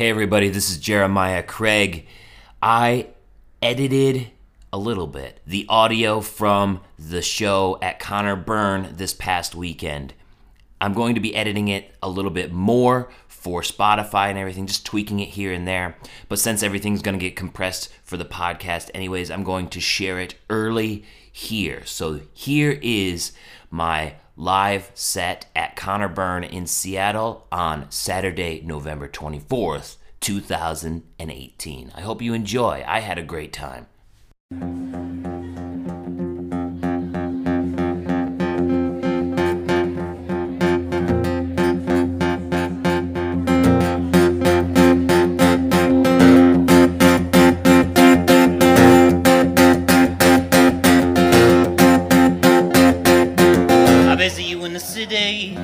Hey, everybody, this is Jeremiah Craig. I edited a little bit the audio from the show at Conor Byrne this past weekend. I'm going to be editing it a little bit more for Spotify and everything, just tweaking it here and there. But since everything's going to get compressed for the podcast, anyways, I'm going to share it early here. So here is my live set at Conor Byrne in Seattle on Saturday, November 24th, 2018. I hope you enjoy. I had a great time. City.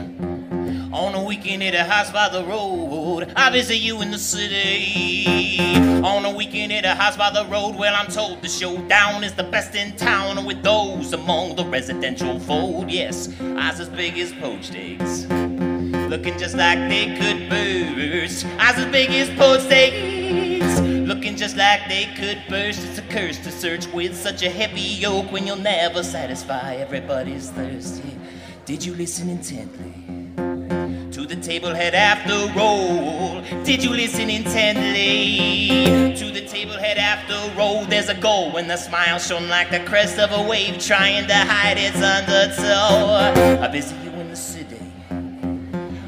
On a weekend at a house by the road. I visit you in the city. On a weekend at a house by the road. Well, I'm told the showdown is the best in town with those among the residential fold. Yes, eyes as big as poached eggs. Looking just like they could burst. Eyes as big as poached eggs. Looking just like they could burst. It's a curse to search with such a heavy yoke when you'll never satisfy everybody's thirst. Yeah. Did you listen intently? To the table head after roll. Did you listen intently? To the table head after roll. There's a goal when the smile shone like the crest of a wave trying to hide its undertow. I visit you in the city.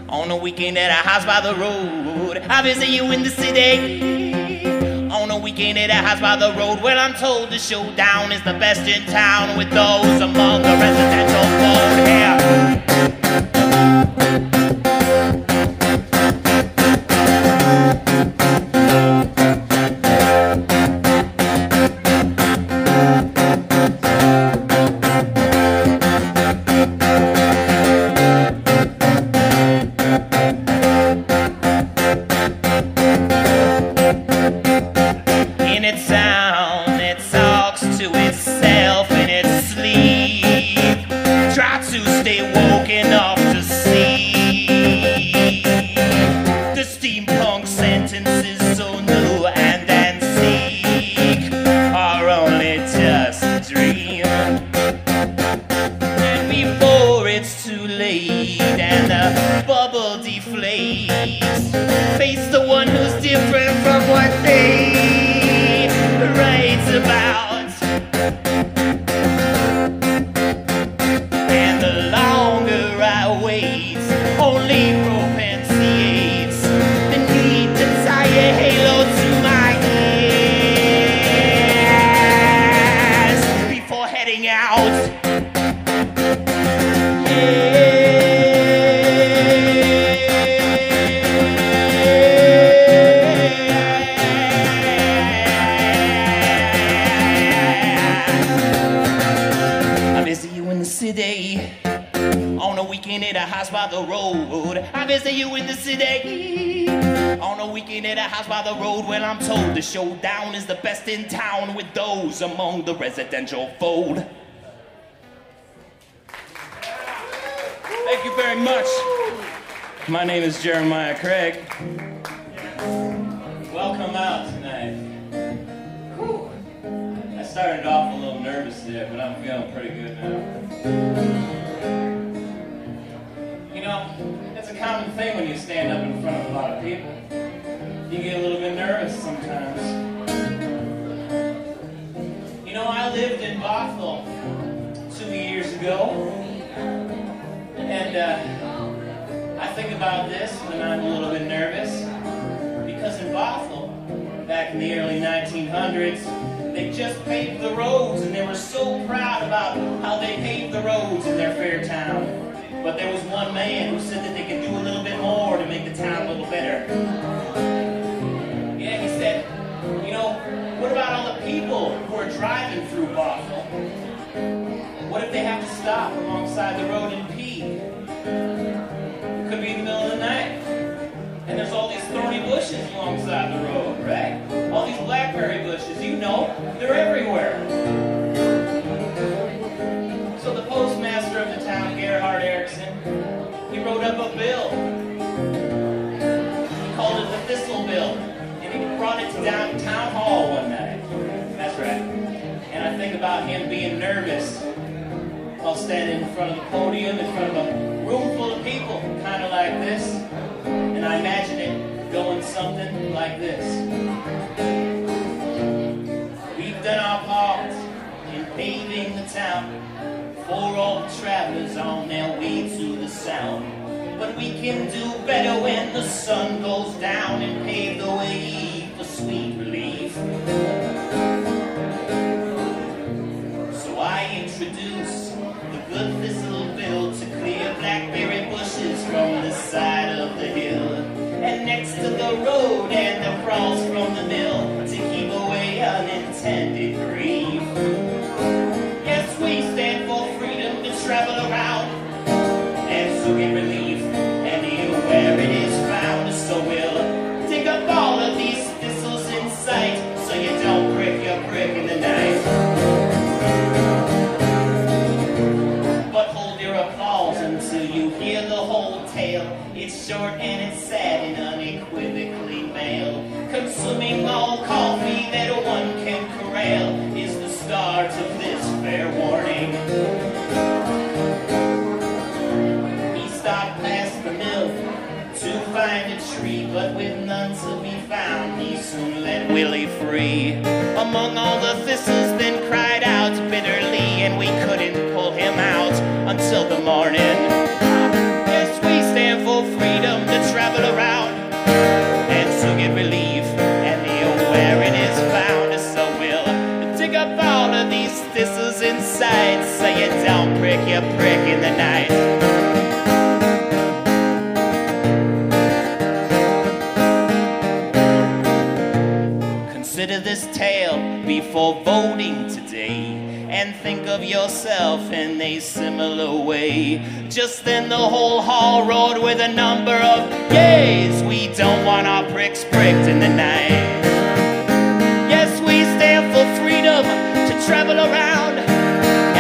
On a weekend at a house by the road. I visit you in the city. A weekend at house by the road. Well, I'm told the showdown is the best in town with those among the residential folk. Yeah. Deflates, face the by the road. Well, I'm told the showdown is the best in town with those among the residential fold. Thank you very much. My name is Jeremiah Craig. Welcome out tonight. I started off a little nervous there, but I'm feeling pretty good now. You know, it's a common thing when you stand up in front of a lot of people. You get a little bit nervous sometimes. You know, I lived in Bothell two years ago. And uh, I think about this when I'm a little bit nervous. Because in Bothell, back in the early 1900s, they just paved the roads and they were so proud about how they paved the roads in their fair town. But there was one man who said that they could do a little bit more to make the town a little better. They're everywhere. So the postmaster of the town, Gerhard Erickson, he wrote up a bill. He called it the Thistle Bill, and he brought it to down town hall one night. That's right. And I think about him being nervous while standing in front of the podium, in front of a room full of people, kind of like this. And I imagine it going something like this. Paving the town for all travelers on their way to the sound. But we can do better when the sun goes down and pave the way for sweet relief. So I introduce the good thistle bill to clear blackberry bushes from the side of the hill. And next to the road and the cross from the mill to keep away unintended Willie free. Among all the thistles, then cried out bitterly, and we couldn't pull him out until the morning. Yes, we stand for freedom to travel around and to get relief and anywhere it is found. So we'll dig up all of these thistles inside, so you don't prick your prick before voting today and think of yourself in a similar way. Just then the whole hall roared with a number of yays. We don't want our pricks pricked in the night. Yes, we stand for freedom to travel around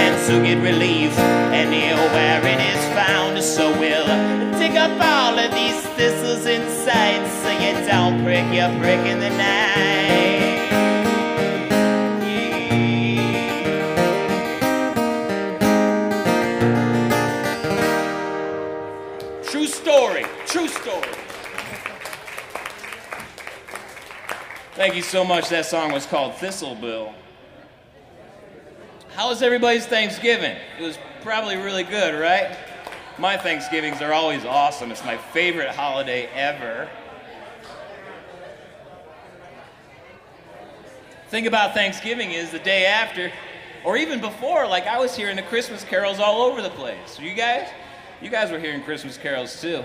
and to get relief anywhere it is found. So we'll dig up all of these thistles inside so you don't prick your prick in the night. Thank you so much. That song was called Thistle Bill. How was everybody's Thanksgiving? It was probably really good, right? My Thanksgivings are always awesome. It's my favorite holiday ever. Thing about Thanksgiving is the day after, or even before, like I was hearing the Christmas carols all over the place. You guys? You guys were hearing Christmas carols too.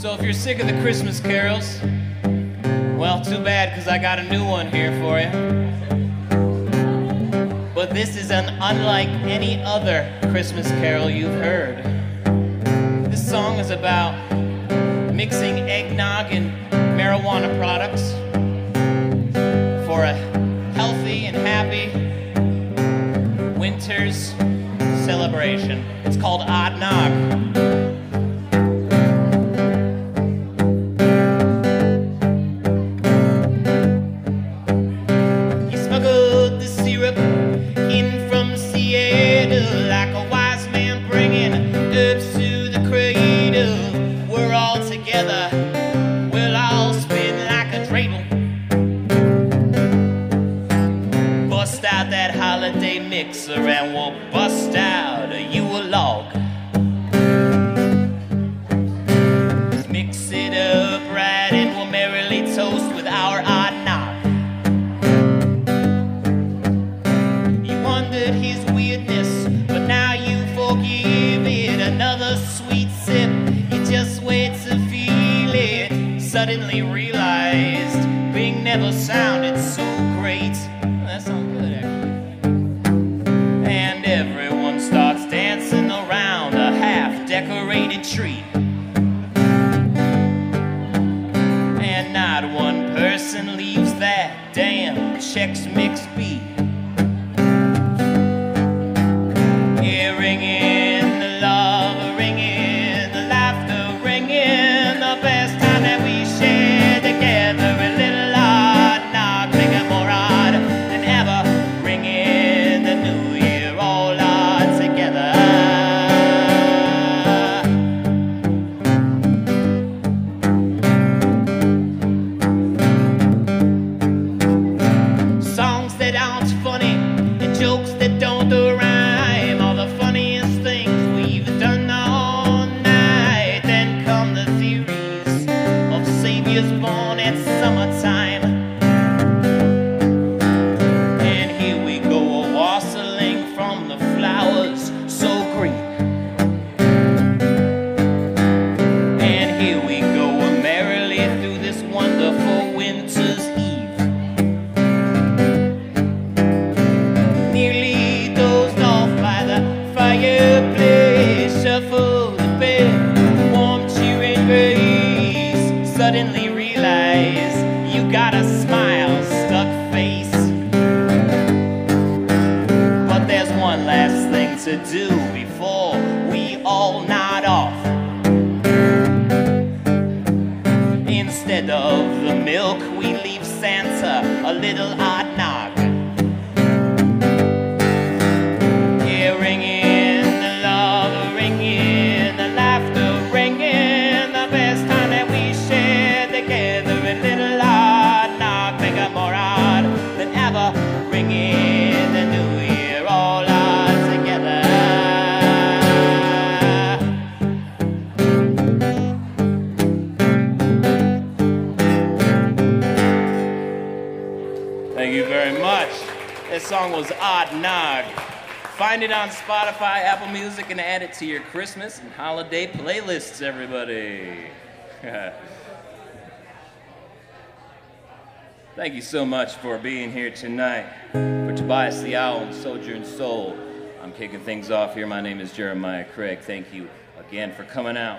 So if you're sick of the Christmas carols, well, too bad because I got a new one here for you. But this is an unlike any other Christmas carol you've heard. This song is about mixing eggnog and marijuana products for a healthy and happy winter's celebration. It's called Odd Nog. Song was Odd Nog. Find it on Spotify, Apple Music, and add it to your Christmas and holiday playlists, everybody. Thank you so much for being here tonight. For Tobias the Owl and Sojourn Soul, I'm kicking things off here. My name is Jeremiah Craig. Thank you again for coming out.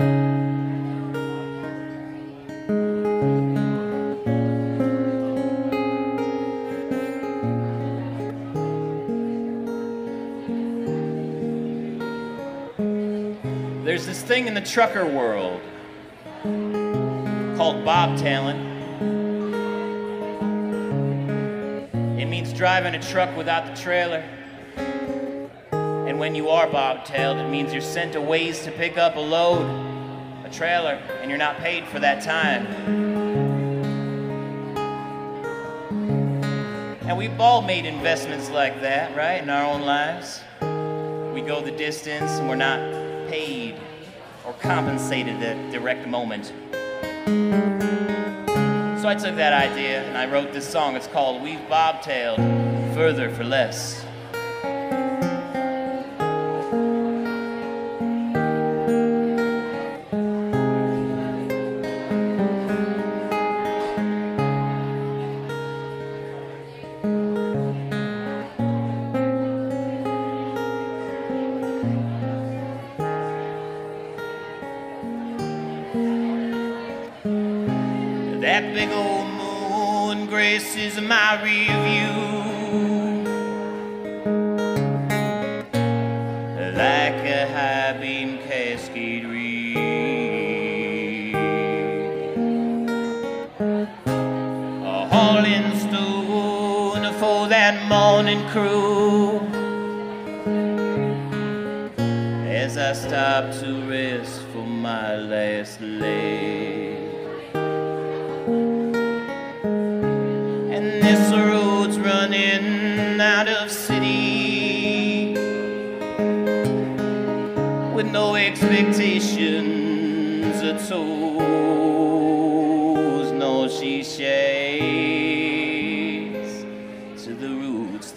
Thing in the trucker world called bobtailing. It means driving a truck without the trailer. And when you are bobtailed, it means you're sent a ways to pick up a load, a trailer, and you're not paid for that time. And we've all made investments like that, right, in our own lives. We go the distance and we're not paid or compensated at the direct moment. So I took that idea and I wrote this song. It's called We've Bobtailed Further for Less. That big old moon graces my review like a high beam cascade reed. A hauling stone for that morning crew as I stop to rest for my last leg.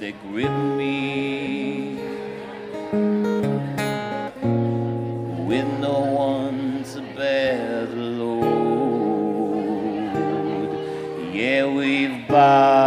That grip me with no one to bear the load. Yeah, we've bobtailed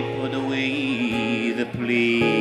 Put away the plates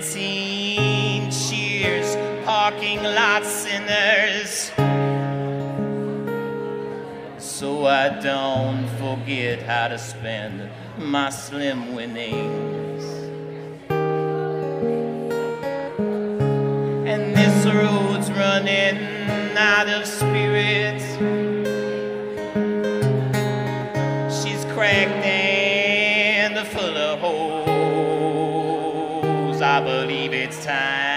Constantine cheers, parking lot sinners. So I don't forget how to spend my slim winnings. and this road's running out of spirit. It's time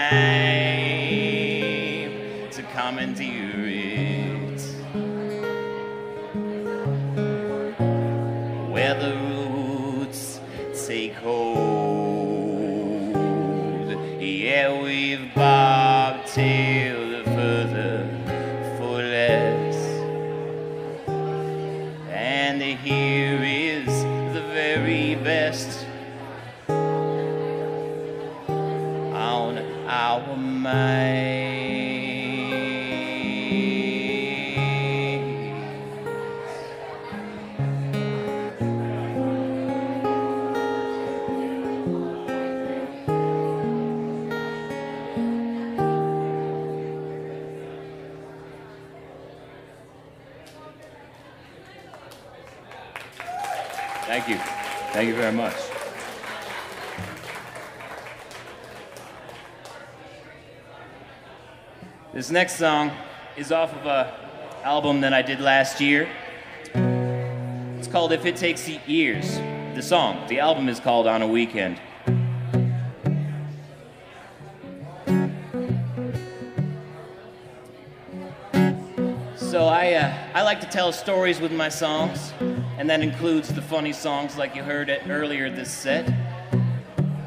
Thank you very much. This next song is off of a album that I did last year. It's called If It Takes Years. The song, the album is called On a Weekend. So I, uh, I like to tell stories with my songs, and that includes the funny songs like you heard it earlier this set,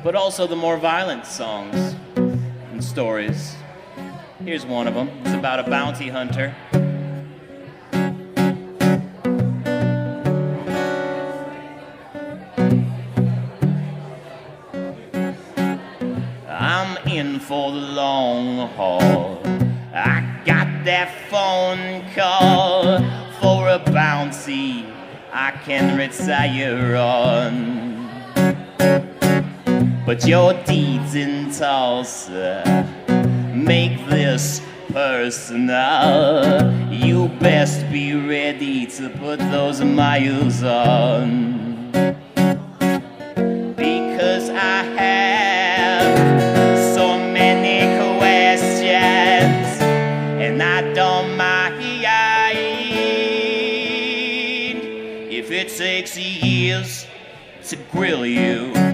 but also the more violent songs and stories. Here's one of them. It's about a bounty hunter. I'm in for the long haul. Can retire on. But your deeds in Tulsa make this personal. You best be ready to put those miles on. If it takes years to grill you.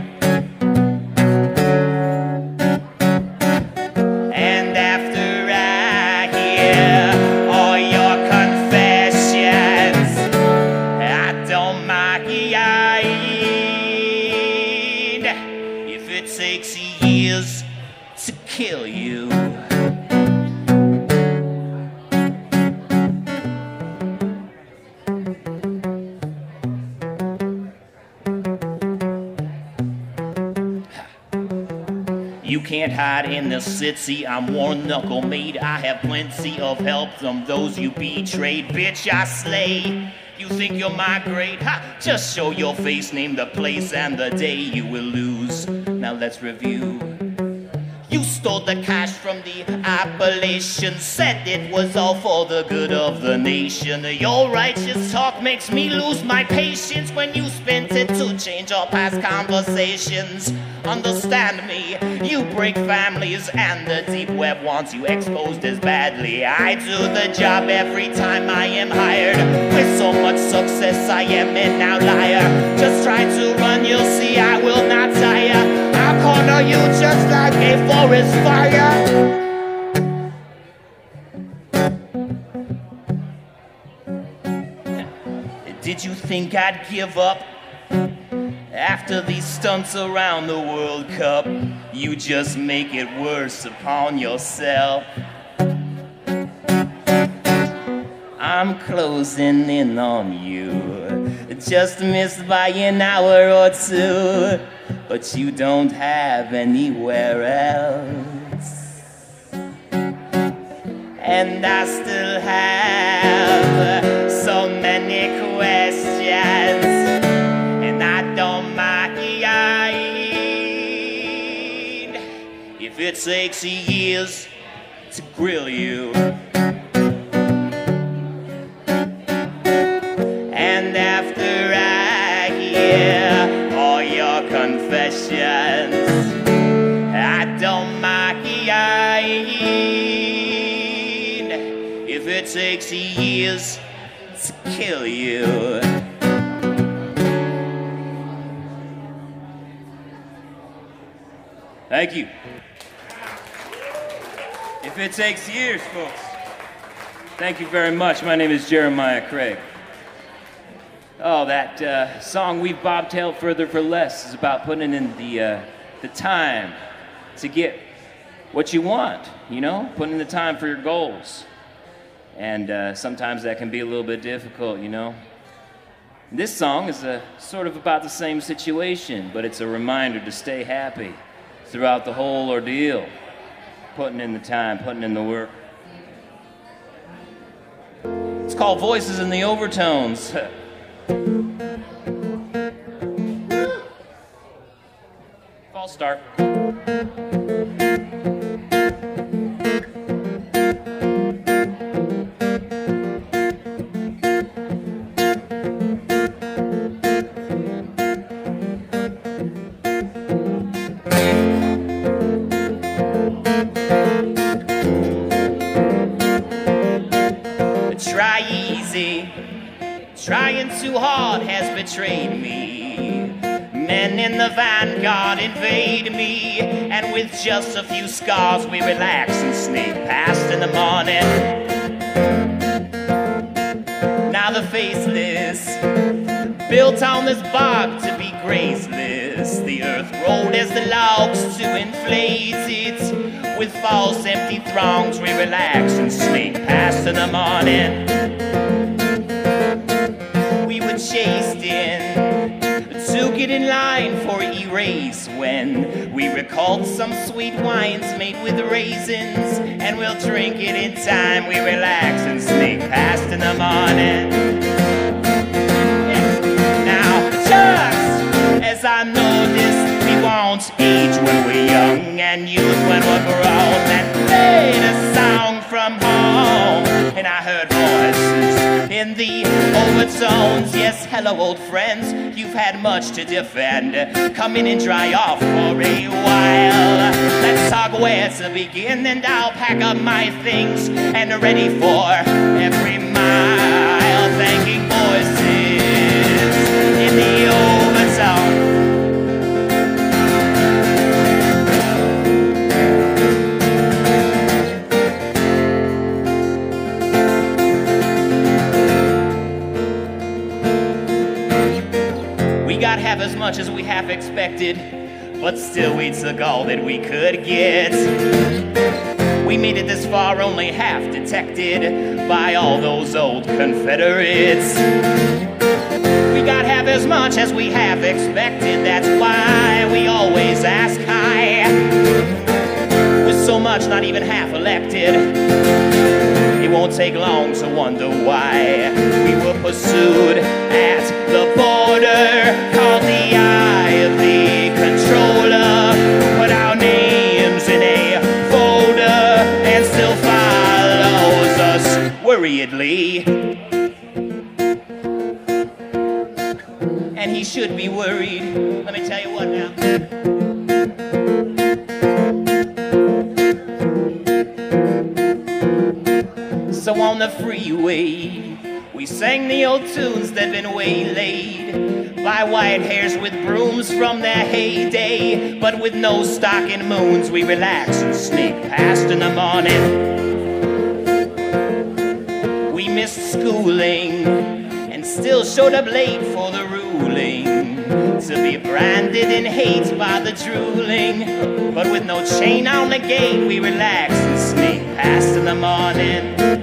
The city. I'm worn knuckle made. I have plenty of help from those you betrayed. Bitch, I slay. You think you'll migrate? Ha! Just show your face, name the place and the day you will lose. Now let's review. You stole the cash from the Appalachians, said it was all for the good of the nation. Your righteous talk makes me lose my patience when you spent it to change our past conversations. Understand me, you break families, and the deep web wants you exposed as badly. I do the job every time I am hired. With so much success, I am an outlier. Just try to run, you'll see I will not tire. I'll corner you just like a forest fire. Did you think I'd give up? After these stunts around the World Cup, you just make it worse upon yourself. I'm closing in on you, just missed by an hour or two, but you don't have anywhere else. And I still have it takes years to grill you. And after I hear all your confessions, I don't mind if it takes years to kill you. Thank you. If it takes years, folks. Thank you very much. My name is Jeremiah Craig. Oh, that uh, song "We've Bobtailed Further for Less" is about putting in the uh, the time to get what you want. You know, putting in the time for your goals, and uh, sometimes that can be a little bit difficult. You know. This song is a, sort of about the same situation, but it's a reminder to stay happy throughout the whole ordeal, putting in the time, putting in the work. It's called Voices in the Overtones. False start. Trying too hard has betrayed me. Men in the vanguard invade me, and with just a few scars we relax and sneak past in the morning. Now the faceless, built on this bark to be graceless. The earth rolled as the logs to inflate it. With false empty throngs we relax and sneak past in the morning. In line for erase when we recalled some sweet wines made with raisins. And we'll drink it in time we relax and sneak past in the morning. Now just as I noticed we won't age when we're young and youth when we're grown. And made a song from home and I heard in the overtones. Yes, hello, old friends. You've had much to defend. Come in and dry off for a while. Let's talk where to begin, and I'll pack up my things and ready for every mile. Thanking voices in the overtone. Much as we half expected, but still we took all that we could get. We made it this far only half detected by all those old Confederates. We got half as much as we half expected, that's why we always ask high. With so much not even half elected, won't take long to wonder why we were pursued at the border, caught the eye of the controller, put our names in a folder, and still follows us worriedly. And he should be worried. Let me tell you what now. The freeway, we sang the old tunes that'd been waylaid by white hairs with brooms from their heyday. But with no stocking moons, we relax and sneak past in the morning. We missed schooling and still showed up late for the ruling. To be branded in hate by the drooling. But with no chain on the gate, we relax and sneak past in the morning.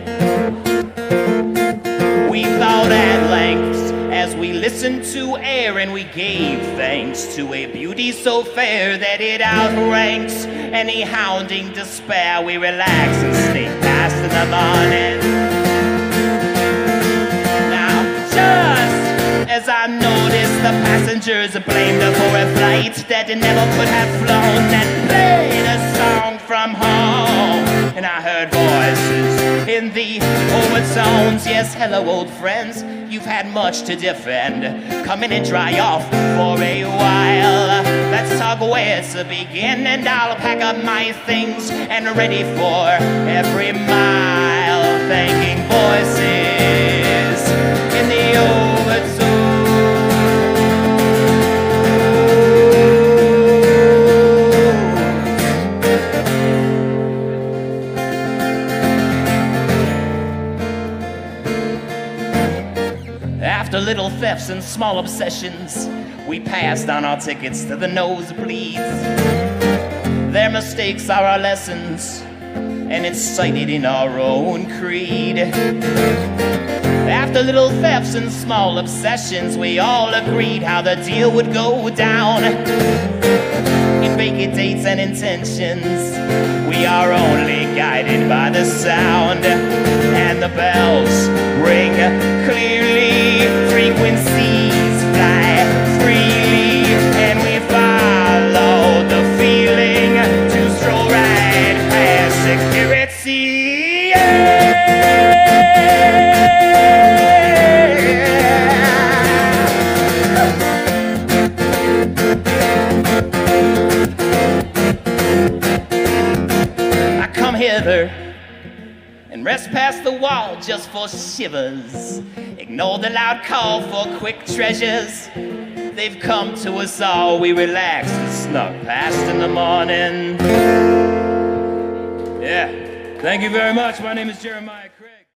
Thought at length as we listened to air and we gave thanks to a beauty so fair that it outranks any hounding despair. We relax and sneak past in the morning. Now, just as I noticed the passengers blamed her for a flight that never could have flown and played a song from home. And I heard in the overtones. Yes, hello, old friends. You've had much to defend. Come in and dry off for a while. Let's talk where to begin, and I'll pack up my things and ready for every mile. Thanking voices in the After little thefts and small obsessions, we passed on our tickets to the nosebleeds. Their mistakes are our lessons, and it's cited in our own creed. After little thefts and small obsessions, we all agreed how the deal would go down. In vacant dates and intentions, we are only guided by the sound, and the bells ring clearly. Past the wall just for shivers. Ignore the loud call for quick treasures. They've come to us all. We relaxed and snuck past in the morning. Yeah. Thank you very much. My name is Jeremiah Craig.